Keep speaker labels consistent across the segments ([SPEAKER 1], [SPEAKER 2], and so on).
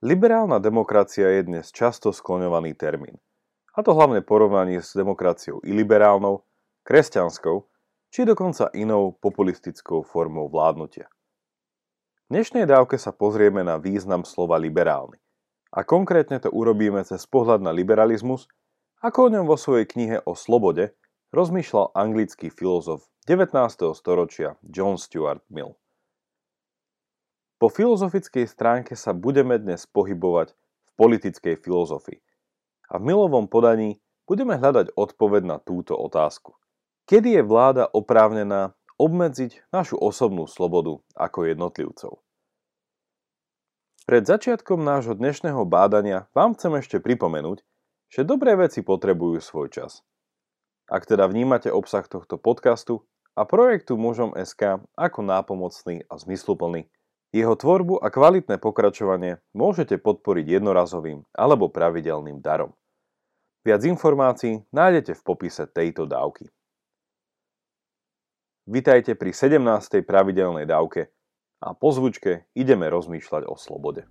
[SPEAKER 1] Liberálna demokracia je dnes často skloňovaný termín. A to hlavne porovnaní s demokraciou iliberálnou, kresťanskou, či dokonca inou populistickou formou vládnutia. V dnešnej dávke sa pozrieme na význam slova liberálny. A konkrétne to urobíme cez pohľad na liberalizmus, ako o ňom vo svojej knihe o slobode rozmýšľal anglický filozof 19. storočia John Stuart Mill. Po filozofickej stránke sa budeme dnes pohybovať v politickej filozofii. A v milovom podaní budeme hľadať odpoveď na túto otázku. Kedy je vláda oprávnená obmedziť našu osobnú slobodu ako jednotlivcov? Pred začiatkom nášho dnešného bádania vám chcem ešte pripomenúť, že dobré veci potrebujú svoj čas. Ak teda vnímate obsah tohto podcastu a projektu mužom SK ako nápomocný a zmysluplný, jeho tvorbu a kvalitné pokračovanie môžete podporiť jednorazovým alebo pravidelným darom. Viac informácií nájdete v popise tejto dávky. Vitajte pri 17. pravidelnej dávke a po zvučke ideme rozmýšľať o slobode.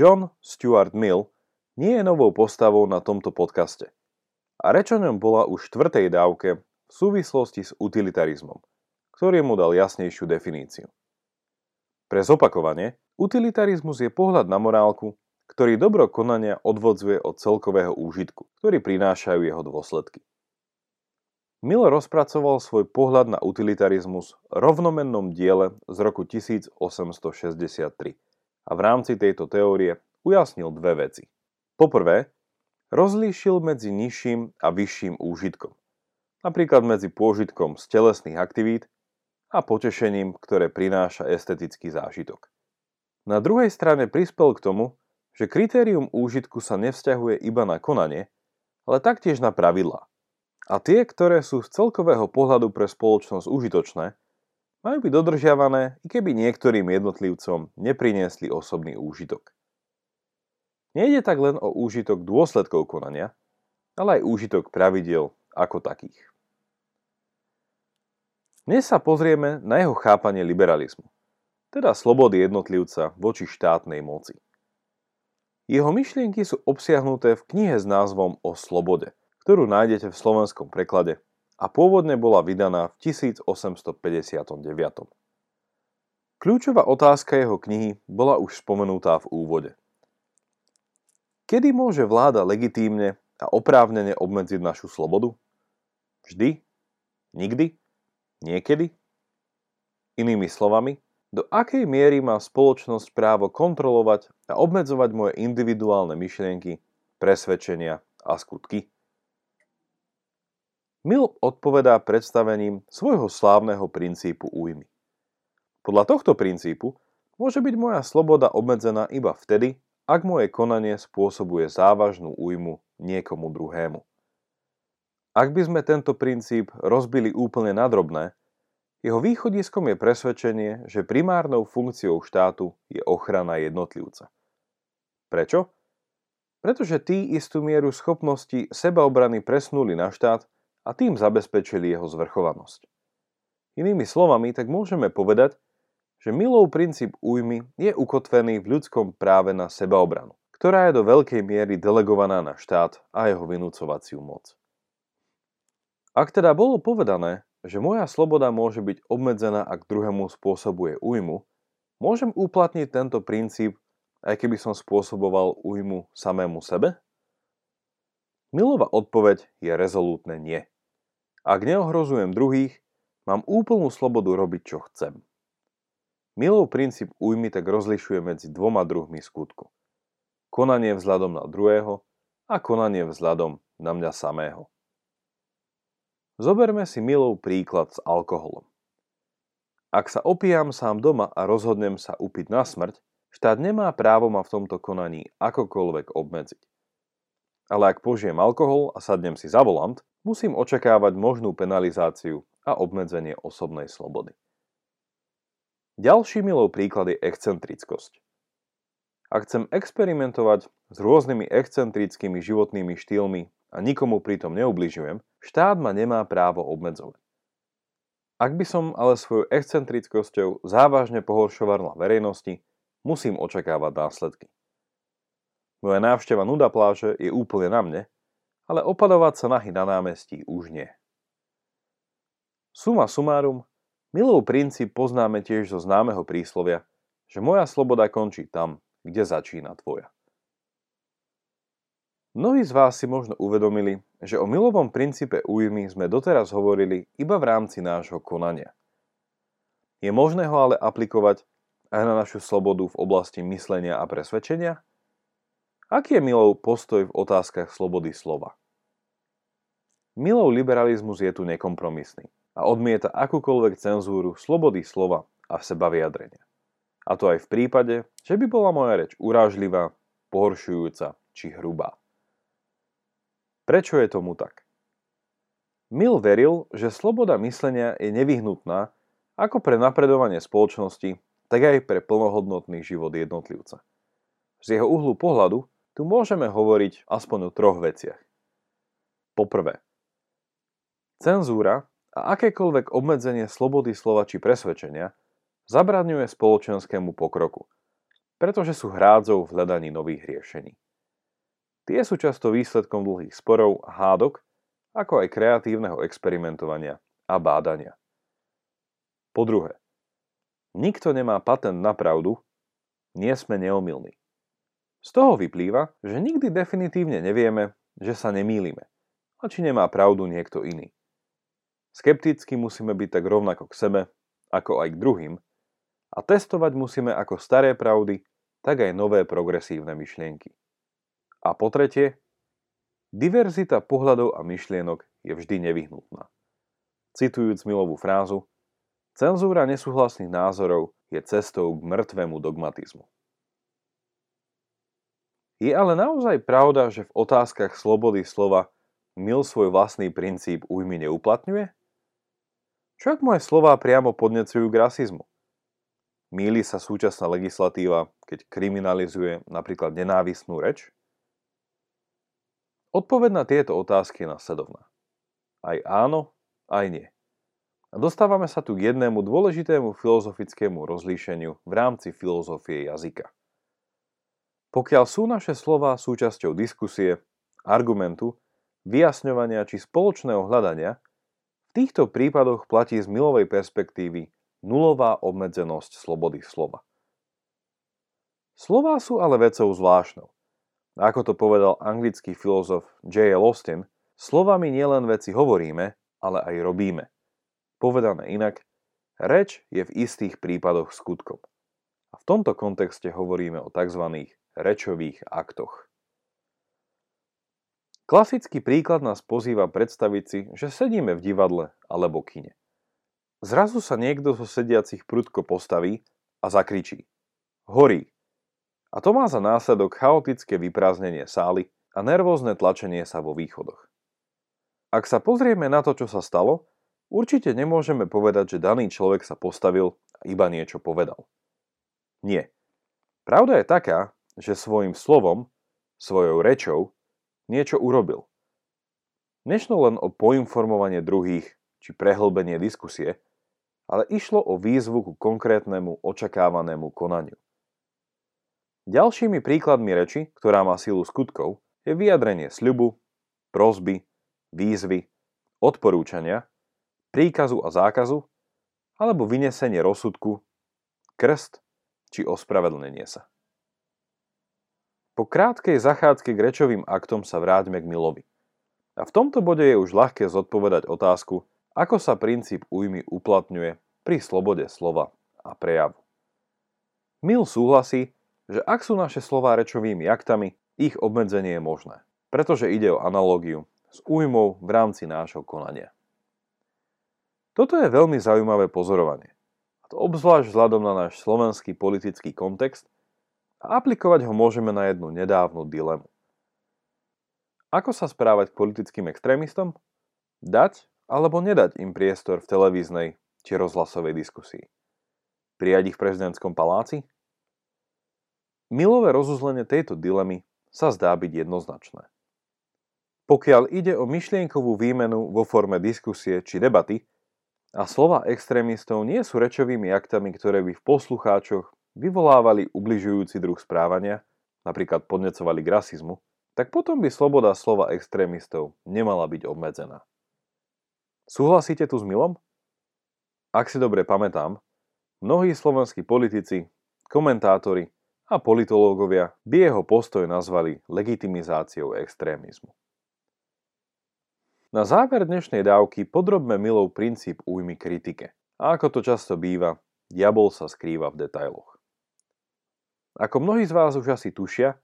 [SPEAKER 1] John Stuart Mill nie je novou postavou na tomto podcaste. A reč o ňom bola už štvrtej dávke v súvislosti s utilitarizmom, ktorý mu dal jasnejšiu definíciu. Pre zopakovanie, utilitarizmus je pohľad na morálku, ktorý dobro konania odvodzuje od celkového úžitku, ktorý prinášajú jeho dôsledky. Mill rozpracoval svoj pohľad na utilitarizmus v rovnomennom diele z roku 1863 a v rámci tejto teórie ujasnil dve veci. Poprvé, rozlíšil medzi nižším a vyšším úžitkom. Napríklad medzi pôžitkom z telesných aktivít a potešením, ktoré prináša estetický zážitok. Na druhej strane prispel k tomu, že kritérium úžitku sa nevzťahuje iba na konanie, ale taktiež na pravidlá. A tie, ktoré sú z celkového pohľadu pre spoločnosť užitočné, majú byť dodržiavané, i keby niektorým jednotlivcom nepriniesli osobný úžitok. Nejde tak len o úžitok dôsledkov konania, ale aj úžitok pravidel ako takých. Dnes sa pozrieme na jeho chápanie liberalizmu, teda slobody jednotlivca voči štátnej moci. Jeho myšlienky sú obsiahnuté v knihe s názvom O slobode, ktorú nájdete v slovenskom preklade a pôvodne bola vydaná v 1859. Kľúčová otázka jeho knihy bola už spomenutá v úvode. Kedy môže vláda legitímne a oprávnene obmedziť našu slobodu? Vždy? Nikdy? Niekedy? Inými slovami, do akej miery má spoločnosť právo kontrolovať a obmedzovať moje individuálne myšlienky, presvedčenia a skutky? Mill odpovedá predstavením svojho slávneho princípu újmy. Podľa tohto princípu môže byť moja sloboda obmedzená iba vtedy, ak moje konanie spôsobuje závažnú újmu niekomu druhému. Ak by sme tento princíp rozbili úplne na drobné, jeho východiskom je presvedčenie, že primárnou funkciou štátu je ochrana jednotlivca. Prečo? Pretože tí istú mieru schopnosti sebaobrany presnuli na štát, a tým zabezpečili jeho zvrchovanosť. Inými slovami, tak môžeme povedať, že Milov princíp újmy je ukotvený v ľudskom práve na sebaobranu, ktorá je do veľkej miery delegovaná na štát a jeho vynúcovaciu moc. Ak teda bolo povedané, že moja sloboda môže byť obmedzená, ak druhému spôsobuje újmu, môžem uplatniť tento princíp, aj keby som spôsoboval újmu samému sebe? Milová odpoveď je rezolútne nie. Ak neohrozujem druhých, mám úplnú slobodu robiť, čo chcem. Milov princíp újmy tak rozlišuje medzi dvoma druhmi skutku. Konanie vzhľadom na druhého a konanie vzhľadom na mňa samého. Zoberme si milov príklad s alkoholom. Ak sa opijam sám doma a rozhodnem sa upiť na smrť, štát nemá právo ma v tomto konaní akokoľvek obmedziť ale ak požijem alkohol a sadnem si za volant, musím očakávať možnú penalizáciu a obmedzenie osobnej slobody. Ďalší milou príklad je excentrickosť. Ak chcem experimentovať s rôznymi excentrickými životnými štýlmi a nikomu pritom neubližujem, štát ma nemá právo obmedzovať. Ak by som ale svojou excentrickosťou závažne pohoršoval verejnosti, musím očakávať následky. Moja návšteva nuda pláže je úplne na mne, ale opadovať sa nahy na námestí už nie. Suma sumárum, milou princíp poznáme tiež zo známeho príslovia, že moja sloboda končí tam, kde začína tvoja. Mnohí z vás si možno uvedomili, že o milovom princípe újmy sme doteraz hovorili iba v rámci nášho konania. Je možné ho ale aplikovať aj na našu slobodu v oblasti myslenia a presvedčenia? Aký je Milov postoj v otázkach slobody slova? Milov liberalizmus je tu nekompromisný a odmieta akúkoľvek cenzúru slobody slova a seba vyjadrenia. A to aj v prípade, že by bola moja reč urážlivá, pohoršujúca či hrubá. Prečo je tomu tak? Mill veril, že sloboda myslenia je nevyhnutná ako pre napredovanie spoločnosti, tak aj pre plnohodnotný život jednotlivca. Z jeho uhlu pohľadu tu môžeme hovoriť aspoň o troch veciach. Poprvé, cenzúra a akékoľvek obmedzenie slobody slova či presvedčenia zabraňuje spoločenskému pokroku, pretože sú hrádzou v hľadaní nových riešení. Tie sú často výsledkom dlhých sporov a hádok, ako aj kreatívneho experimentovania a bádania. Po druhé, nikto nemá patent na pravdu, nie sme neomilní. Z toho vyplýva, že nikdy definitívne nevieme, že sa nemýlime, a či nemá pravdu niekto iný. Skepticky musíme byť tak rovnako k sebe, ako aj k druhým, a testovať musíme ako staré pravdy, tak aj nové progresívne myšlienky. A po tretie, diverzita pohľadov a myšlienok je vždy nevyhnutná. Citujúc Milovú frázu, cenzúra nesúhlasných názorov je cestou k mŕtvemu dogmatizmu. Je ale naozaj pravda, že v otázkach slobody slova Mil svoj vlastný princíp újmy neuplatňuje? Čo ak moje slová priamo podnecujú k rasizmu? Míli sa súčasná legislatíva, keď kriminalizuje napríklad nenávistnú reč? Odpoveď na tieto otázky je nasledovná. Aj áno, aj nie. A dostávame sa tu k jednému dôležitému filozofickému rozlíšeniu v rámci filozofie jazyka. Pokiaľ sú naše slova súčasťou diskusie, argumentu, vyjasňovania či spoločného hľadania, v týchto prípadoch platí z milovej perspektívy nulová obmedzenosť slobody slova. Slová sú ale vecou zvláštnou. Ako to povedal anglický filozof J.L. Austin, slovami nielen veci hovoríme, ale aj robíme. Povedané inak, reč je v istých prípadoch skutkom. A v tomto kontexte hovoríme o tzv. Rečových aktoch. Klasický príklad nás pozýva predstaviť si, že sedíme v divadle alebo kine. Zrazu sa niekto zo sediacich prudko postaví a zakričí. Horí. A to má za následok chaotické vyprázdnenie sály a nervózne tlačenie sa vo východoch. Ak sa pozrieme na to, čo sa stalo, určite nemôžeme povedať, že daný človek sa postavil a iba niečo povedal. Nie. Pravda je taká, že svojim slovom, svojou rečou, niečo urobil. Nešlo len o poinformovanie druhých či prehlbenie diskusie, ale išlo o výzvu ku konkrétnemu očakávanému konaniu. Ďalšími príkladmi reči, ktorá má silu skutkov, je vyjadrenie sľubu, prozby, výzvy, odporúčania, príkazu a zákazu, alebo vynesenie rozsudku, krst či ospravedlnenie sa. Po krátkej zachádzke k rečovým aktom sa vráťme k Milovi. A v tomto bode je už ľahké zodpovedať otázku, ako sa princíp újmy uplatňuje pri slobode slova a prejavu? Mill súhlasí, že ak sú naše slová rečovými aktami, ich obmedzenie je možné, pretože ide o analógiu s újmou v rámci nášho konania. Toto je veľmi zaujímavé pozorovanie, a to obzvlášť vzhľadom na náš slovenský politický kontext a aplikovať ho môžeme na jednu nedávnu dilemu. Ako sa správať k politickým extrémistom? Dať alebo nedať im priestor v televíznej či rozhlasovej diskusii? Prijať ich v prezidentskom paláci? Milové rozuzlenie tejto dilemy sa zdá byť jednoznačné. Pokiaľ ide o myšlienkovú výmenu vo forme diskusie či debaty, a slova extrémistov nie sú rečovými aktami, ktoré by v poslucháčoch vyvolávali ubližujúci druh správania, napríklad podnecovali k rasizmu, tak potom by sloboda slova extrémistov nemala byť obmedzená. Súhlasíte tu s Milom? Ak si dobre pamätám, mnohí slovenskí politici, komentátori a politológovia by jeho postoj nazvali legitimizáciou extrémizmu. Na záver dnešnej dávky podrobme Milov princíp újmy kritike. A ako to často býva, diabol sa skrýva v detailoch. Ako mnohí z vás už asi tušia,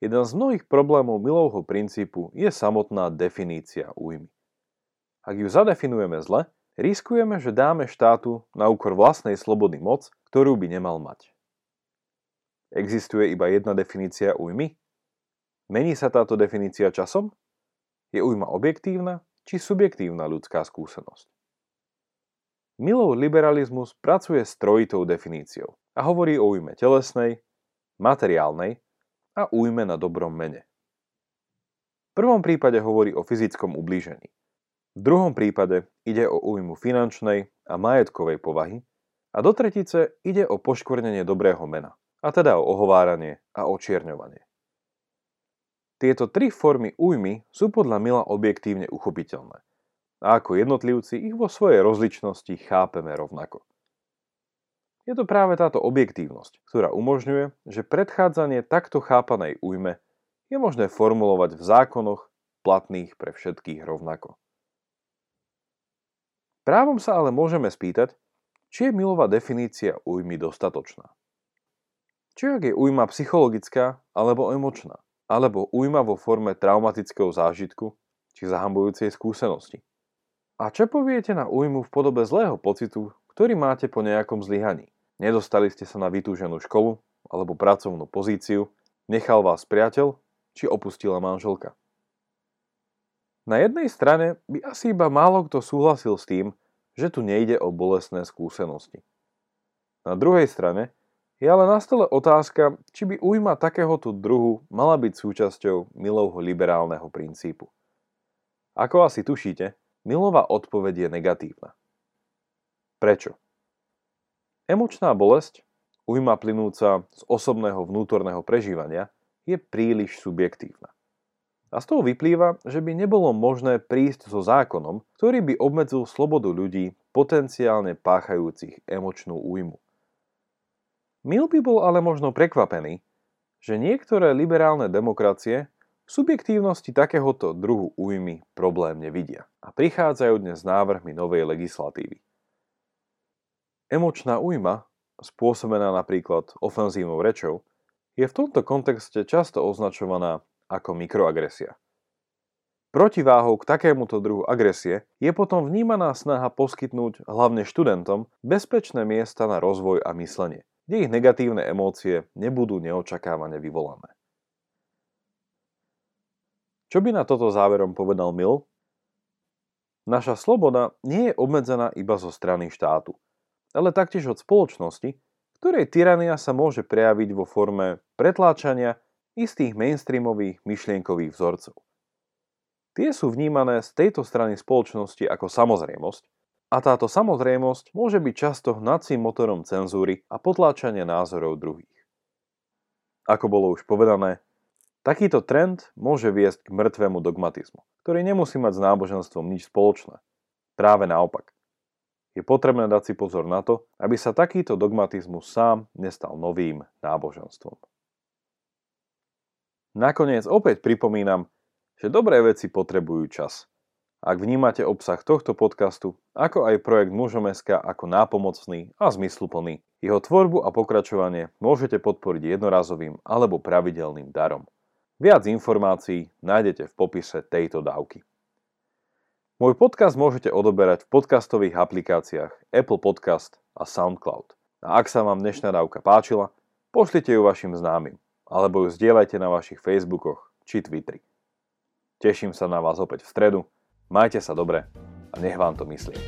[SPEAKER 1] jeden z mnohých problémov Milovho princípu je samotná definícia újmy. Ak ju zadefinujeme zle, riskujeme, že dáme štátu na úkor vlastnej slobody moc, ktorú by nemal mať. Existuje iba jedna definícia újmy? Mení sa táto definícia časom? Je ujma objektívna či subjektívna ľudská skúsenosť? Milov liberalizmus pracuje s trojitou definíciou a hovorí o ujme telesnej, materiálnej a újme na dobrom mene. V prvom prípade hovorí o fyzickom ublížení. V druhom prípade ide o újmu finančnej a majetkovej povahy a do tretice ide o poškvrnenie dobrého mena, a teda o ohováranie a očierňovanie. Tieto tri formy újmy sú podľa Mila objektívne uchopiteľné a ako jednotlivci ich vo svojej rozličnosti chápeme rovnako. Je to práve táto objektívnosť, ktorá umožňuje, že predchádzanie takto chápanej újme je možné formulovať v zákonoch platných pre všetkých rovnako. Právom sa ale môžeme spýtať, či je Milová definícia újmy dostatočná. Či ak je újma psychologická alebo emočná alebo újma vo forme traumatického zážitku či zahambujúcej skúsenosti. A čo poviete na újmu v podobe zlého pocitu, ktorý máte po nejakom zlyhaní? Nedostali ste sa na vytúženú školu alebo pracovnú pozíciu, nechal vás priateľ či opustila manželka. Na jednej strane by asi iba málo kto súhlasil s tým, že tu nejde o bolestné skúsenosti. Na druhej strane je ale na stole otázka, či by újma takéhoto druhu mala byť súčasťou Milovho liberálneho princípu. Ako asi tušíte, Milová odpoveď je negatívna. Prečo? Emočná bolesť, újma plynúca z osobného vnútorného prežívania, je príliš subjektívna. A z toho vyplýva, že by nebolo možné prísť so zákonom, ktorý by obmedzil slobodu ľudí potenciálne páchajúcich emočnú újmu. Mill by bol ale možno prekvapený, že niektoré liberálne demokracie v subjektívnosti takéhoto druhu újmy problém nevidia a prichádzajú dnes s návrhmi novej legislatívy. Emočná újma, spôsobená napríklad ofenzívnou rečou, je v tomto kontexte často označovaná ako mikroagresia. Protiváhou k takémuto druhu agresie je potom vnímaná snaha poskytnúť hlavne študentom bezpečné miesta na rozvoj a myslenie – kde ich negatívne emócie nebudú neočakávane vyvolané. Čo by na toto záverom povedal Mill? Naša sloboda nie je obmedzená iba zo strany štátu, ale taktiež od spoločnosti, ktorej tyrania sa môže prejaviť vo forme pretláčania istých mainstreamových myšlienkových vzorcov. Tie sú vnímané z tejto strany spoločnosti ako samozrejmosť a táto samozrejmosť môže byť často hnacím motorom cenzúry a potláčania názorov druhých. Ako bolo už povedané, takýto trend môže viesť k mŕtvemu dogmatizmu, ktorý nemusí mať s náboženstvom nič spoločné. Práve naopak. Je potrebné dať si pozor na to, aby sa takýto dogmatizmus sám nestal novým náboženstvom. Nakoniec opäť pripomínam, že dobré veci potrebujú čas – ak vnímate obsah tohto podcastu, ako aj projekt Mužom.sk ako nápomocný a zmysluplný, jeho tvorbu a pokračovanie môžete podporiť jednorazovým alebo pravidelným darom. Viac informácií nájdete v popise tejto dávky. Môj podcast môžete odoberať v podcastových aplikáciách Apple Podcast a SoundCloud. A ak sa vám dnešná dávka páčila, pošlite ju vašim známym, alebo ju zdieľajte na vašich Facebookoch či Twitteri. Teším sa na vás opäť v stredu Majte sa dobre a nech vám to myslí.